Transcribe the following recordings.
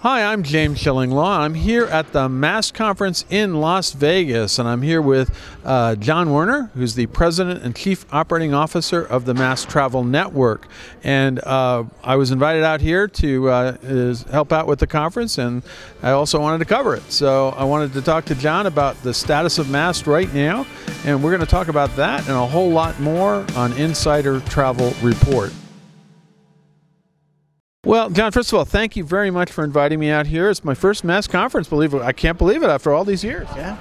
Hi, I'm James Shillinglaw. I'm here at the MAST conference in Las Vegas, and I'm here with uh, John Werner, who's the president and chief operating officer of the MAST Travel Network. And uh, I was invited out here to uh, help out with the conference, and I also wanted to cover it. So I wanted to talk to John about the status of MAST right now, and we're going to talk about that and a whole lot more on Insider Travel Report. Well, John, first of all, thank you very much for inviting me out here. It's my first MAST conference. Believe it, I can't believe it after all these years. Yeah.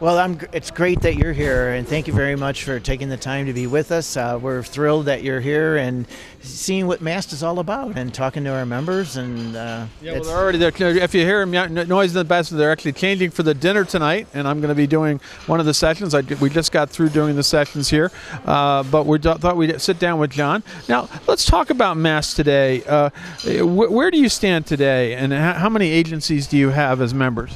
Well, I'm, it's great that you're here, and thank you very much for taking the time to be with us. Uh, we're thrilled that you're here and seeing what MAST is all about and talking to our members. And uh, yeah, well, they're already there. If you hear noise in the back, they're actually changing for the dinner tonight, and I'm going to be doing one of the sessions. I, we just got through doing the sessions here, uh, but we thought we'd sit down with John. Now, let's talk about MAST today. Uh, wh- where do you stand today, and how many agencies do you have as members?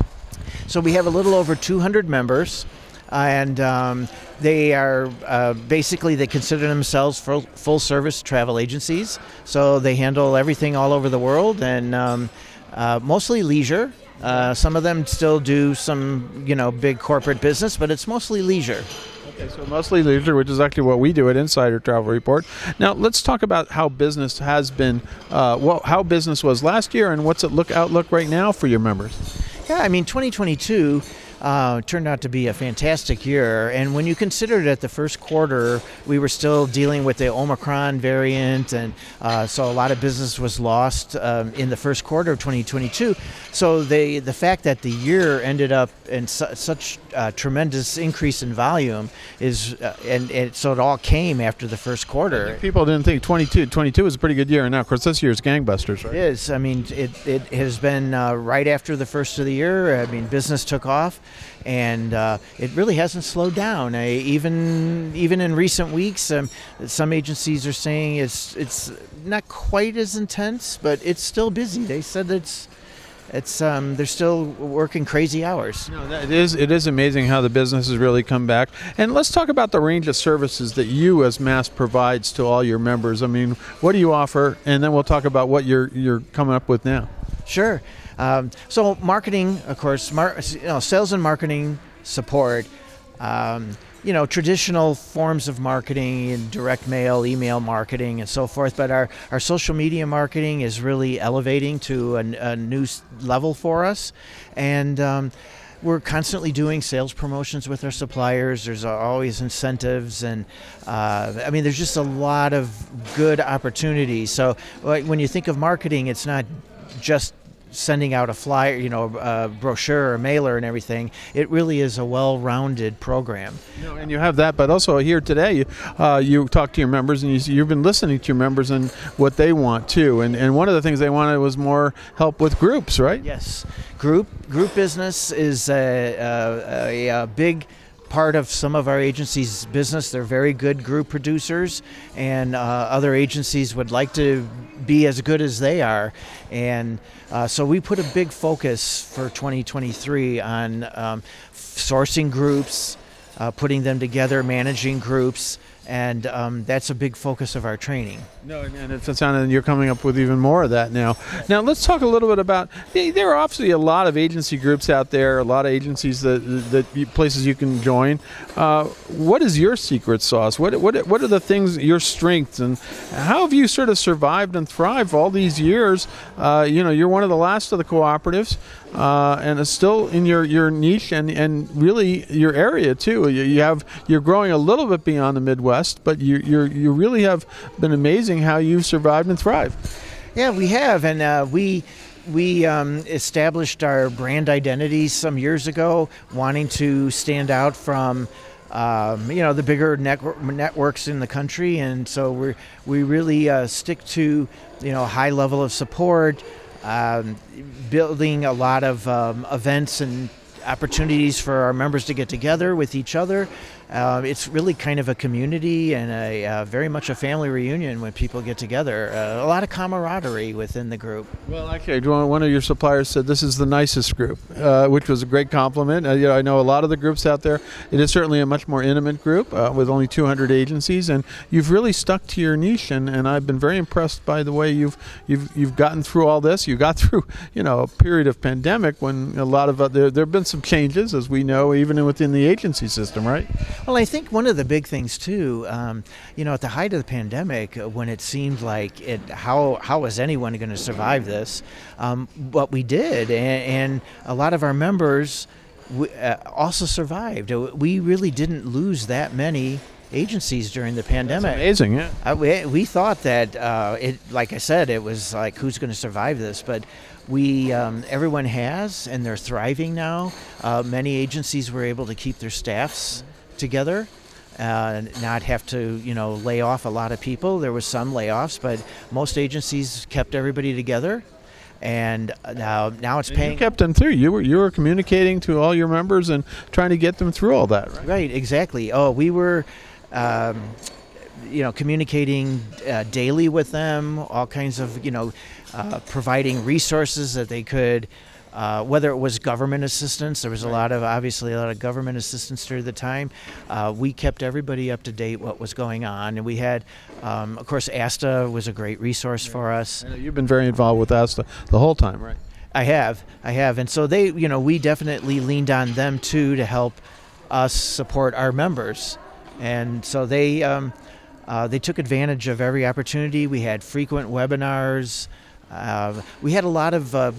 So we have a little over 200 members, and um, they are uh, basically they consider themselves full, full service travel agencies. So they handle everything all over the world and um, uh, mostly leisure. Uh, some of them still do some, you know, big corporate business, but it's mostly leisure. Okay, so mostly leisure, which is actually what we do at Insider Travel Report. Now, let's talk about how business has been, uh, well, how business was last year, and what's it look outlook right now for your members. Yeah, I mean, 2022 uh, turned out to be a fantastic year. And when you consider that the first quarter, we were still dealing with the Omicron variant, and uh, so a lot of business was lost um, in the first quarter of 2022. So the the fact that the year ended up in su- such a tremendous increase in volume is, uh, and, and, so it all came after the first quarter. People didn't think 22, 22 was a pretty good year, and now of course this year is gangbusters, right? It is. I mean, it, it has been uh, right after the first of the year. I mean, business took off and uh, it really hasn't slowed down. I, even even in recent weeks, um, some agencies are saying it's it's not quite as intense, but it's still busy. They said it's it's um, they're still working crazy hours. No, it is it is amazing how the business has really come back. And let's talk about the range of services that you as MAST provides to all your members. I mean, what do you offer? And then we'll talk about what you're you're coming up with now. Sure. Um, so marketing, of course, mar- you know, sales and marketing support. Um, you know, traditional forms of marketing and direct mail, email marketing, and so forth. But our, our social media marketing is really elevating to a, a new level for us. And um, we're constantly doing sales promotions with our suppliers. There's always incentives, and uh, I mean, there's just a lot of good opportunities. So, when you think of marketing, it's not just sending out a flyer, you know, a brochure, a mailer, and everything. It really is a well-rounded program. You know, and you have that, but also here today, uh, you talk to your members, and you, have been listening to your members and what they want too. And and one of the things they wanted was more help with groups, right? Yes, group group business is a, a, a, a big part of some of our agency's business. They're very good group producers, and uh, other agencies would like to be as good as they are. And uh, so we put a big focus for 2023 on um, sourcing groups, uh, putting them together, managing groups, and um, that's a big focus of our training. No, and it's sounding you're coming up with even more of that now. Now let's talk a little bit about. There are obviously a lot of agency groups out there, a lot of agencies that that places you can join. Uh, what is your secret sauce? What what what are the things your strengths and how have you sort of survived and thrived all these years? Uh, you know, you're one of the last of the cooperatives, uh, and it's still in your, your niche and, and really your area too. You, you have you're growing a little bit beyond the Midwest, but you you you really have been amazing how you've survived and thrived. Yeah, we have, and uh, we we um, established our brand identity some years ago, wanting to stand out from. Um, you know the bigger network, networks in the country, and so we we really uh, stick to you know high level of support, um, building a lot of um, events and opportunities for our members to get together with each other. Uh, it's really kind of a community and a uh, very much a family reunion when people get together. Uh, a lot of camaraderie within the group. Well, actually, one of your suppliers said this is the nicest group, uh, which was a great compliment. Uh, you know, I know a lot of the groups out there. It is certainly a much more intimate group uh, with only 200 agencies, and you've really stuck to your niche. And, and I've been very impressed by the way you've you've you've gotten through all this. You got through, you know, a period of pandemic when a lot of there there have been some changes, as we know, even within the agency system, right? Well, I think one of the big things too, um, you know, at the height of the pandemic, uh, when it seemed like it, how how was anyone going to survive this? Um, what we did, and, and, a lot of our members we, uh, also survived. Uh, we really didn't lose that many agencies during the pandemic. That's amazing, yeah. Uh, we, we thought that uh, it, like I said, it was like who's going to survive this, but we um, everyone has, and they're thriving now. Uh, many agencies were able to keep their staffs together. Uh, not have to, you know, lay off a lot of people. There was some layoffs, but most agencies kept everybody together and now now it's paying. You kept them through. You were you were communicating to all your members and trying to get them through all that, right? Right, exactly. Oh, we were. Um, you know, communicating uh, daily with them, all kinds of, you know, uh, providing resources that they could uh, whether it was government assistance, there was a lot of obviously a lot of government assistance during the time. Uh, we kept everybody up to date what was going on, and we had, um, of course, ASTA was a great resource for us. You've been very involved with ASTA the whole time, right? I have, I have, and so they, you know, we definitely leaned on them too to help us support our members, and so they. Um, uh, they took advantage of every opportunity. We had frequent webinars. Uh, we had a lot of uh,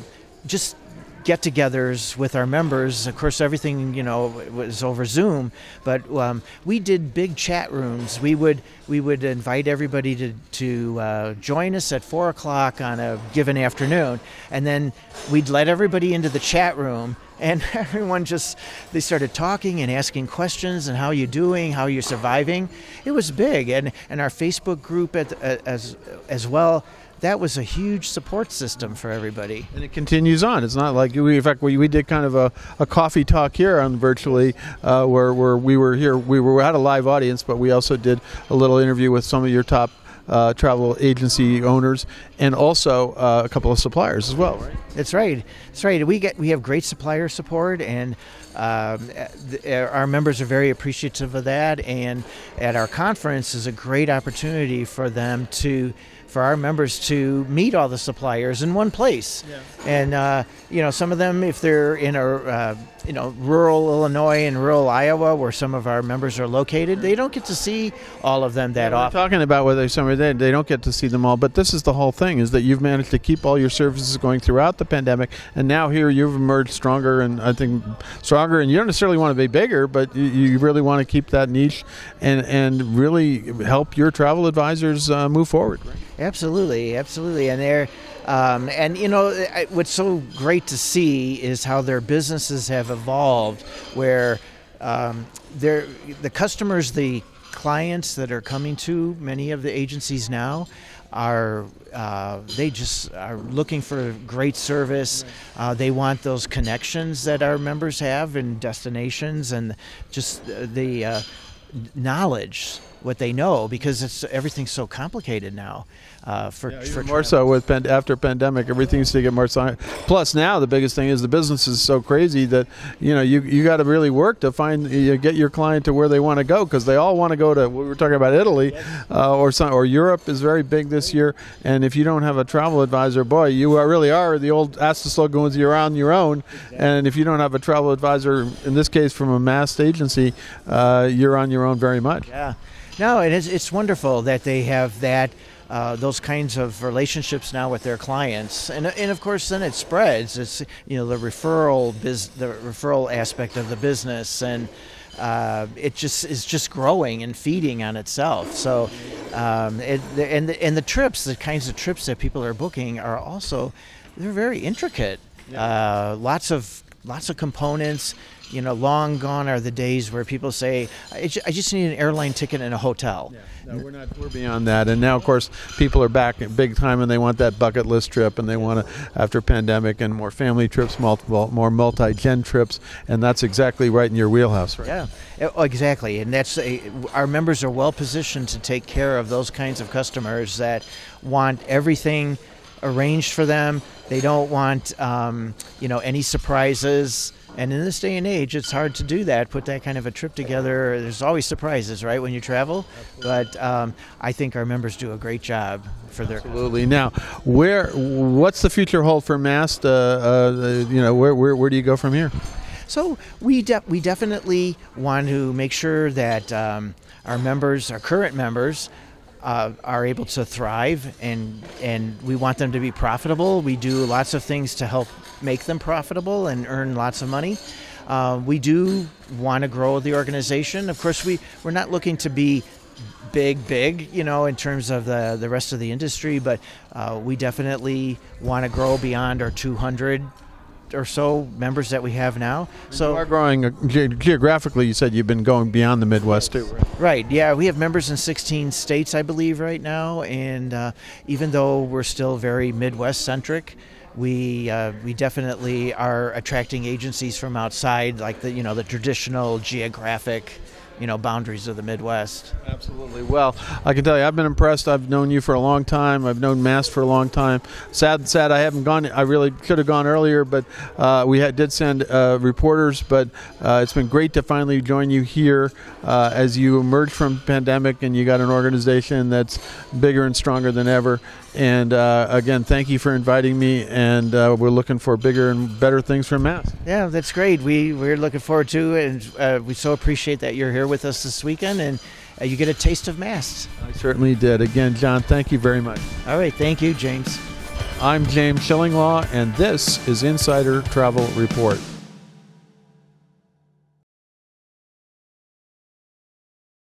just get-togethers with our members. Of course, everything you know was over Zoom, but um, we did big chat rooms. We would we would invite everybody to to uh, join us at four o'clock on a given afternoon, and then we'd let everybody into the chat room. And everyone just they started talking and asking questions and how you doing, how you're surviving. It was big, and and our Facebook group at, as as well that was a huge support system for everybody. And it continues on. It's not like we, in fact, we, we did kind of a, a coffee talk here on virtually, uh, where, where we were here. We were we had a live audience, but we also did a little interview with some of your top uh, travel agency owners and also uh, a couple of suppliers as well. Right? That's right. That's right. We get we have great supplier support, and um, our members are very appreciative of that. And at our conference is a great opportunity for them to for our members to meet all the suppliers in one place. Yeah. And uh, you know, some of them, if they're in a uh, you know rural Illinois and rural Iowa, where some of our members are located, they don't get to see all of them that yeah, often. talking about whether some of them they don't get to see them all, but this is the whole thing: is that you've managed to keep all your services going throughout the pandemic, and now here you've emerged stronger, and I think stronger. And you don't necessarily want to be bigger, but you, you really want to keep that niche and and really help your travel advisors uh, move forward. Right? Absolutely, absolutely, and they're um, and you know what's so great to see is how their businesses have evolved, where um, they're the customers, the clients that are coming to many of the agencies now are uh, they just are looking for great service. Uh, they want those connections that our members have in destinations and just the uh, knowledge what they know because it's everything's so complicated now. Uh, for, yeah, for more so with pen- after pandemic, everything everything's to get more science. Plus, now the biggest thing is the business is so crazy that you know you you got to really work to find you get your client to where they want to go because they all want to go to. We were talking about Italy, uh, or some, or Europe is very big this year. And if you don't have a travel advisor, boy, you are, really are the old Asta slogan was you're on your own. Exactly. And if you don't have a travel advisor, in this case from a MAST agency, uh, you're on your own very much. Yeah. No, it is. It's wonderful that they have that. Uh, those kinds of relationships now with their clients, and and of course then it spreads. It's you know the referral biz, the referral aspect of the business, and uh, it just is just growing and feeding on itself. So, um, it, and the, and the trips, the kinds of trips that people are booking are also they're very intricate. Yeah. Uh, lots of lots of components. You know, long gone are the days where people say, "I ju- I just need an airline ticket and a hotel." No, we're not. We're beyond that, and now, of course, people are back big time, and they want that bucket list trip, and they want to after pandemic and more family trips, multiple, more multi-gen trips, and that's exactly right in your wheelhouse, right? Yeah, oh, exactly, and that's a, our members are well positioned to take care of those kinds of customers that want everything arranged for them. They don't want um, you know any surprises. And in this day and age, it's hard to do that. Put that kind of a trip together. There's always surprises, right, when you travel. But um, I think our members do a great job for their. Absolutely. Now, where? What's the future hold for Mast? Uh, uh, you know, where, where where do you go from here? So we de- we definitely want to make sure that um, our members, our current members, uh, are able to thrive, and and we want them to be profitable. We do lots of things to help make them profitable and earn lots of money. Uh, we do want to grow the organization. Of course, we we're not looking to be big, big, you know, in terms of the the rest of the industry, but uh, we definitely want to grow beyond our 200 or so members that we have now. you So are growing uh, ge- geographically. You said you've been going beyond the Midwest too. right? Right. Yeah, we have members in 16 states, I believe, right now, and uh, even though we're still very Midwest centric, we uh, we definitely are attracting agencies from outside, like the you know the traditional geographic, you know boundaries of the Midwest. Absolutely. Well, I can tell you, I've been impressed. I've known you for a long time. I've known MAST for a long time. Sad, sad, I haven't gone. I really could have gone earlier, but uh, we had, did send uh, reporters. But uh, it's been great to finally join you here uh, as you emerge from pandemic and you got an organization that's bigger and stronger than ever. And uh, again, thank you for inviting me. And uh, we're looking for bigger and better things from Mast. Yeah, that's great. We we're looking forward to it, and uh, we so appreciate that you're here with us this weekend, and uh, you get a taste of masks. I certainly did. Again, John, thank you very much. All right, thank you, James. I'm James Shillinglaw, and this is Insider Travel Report.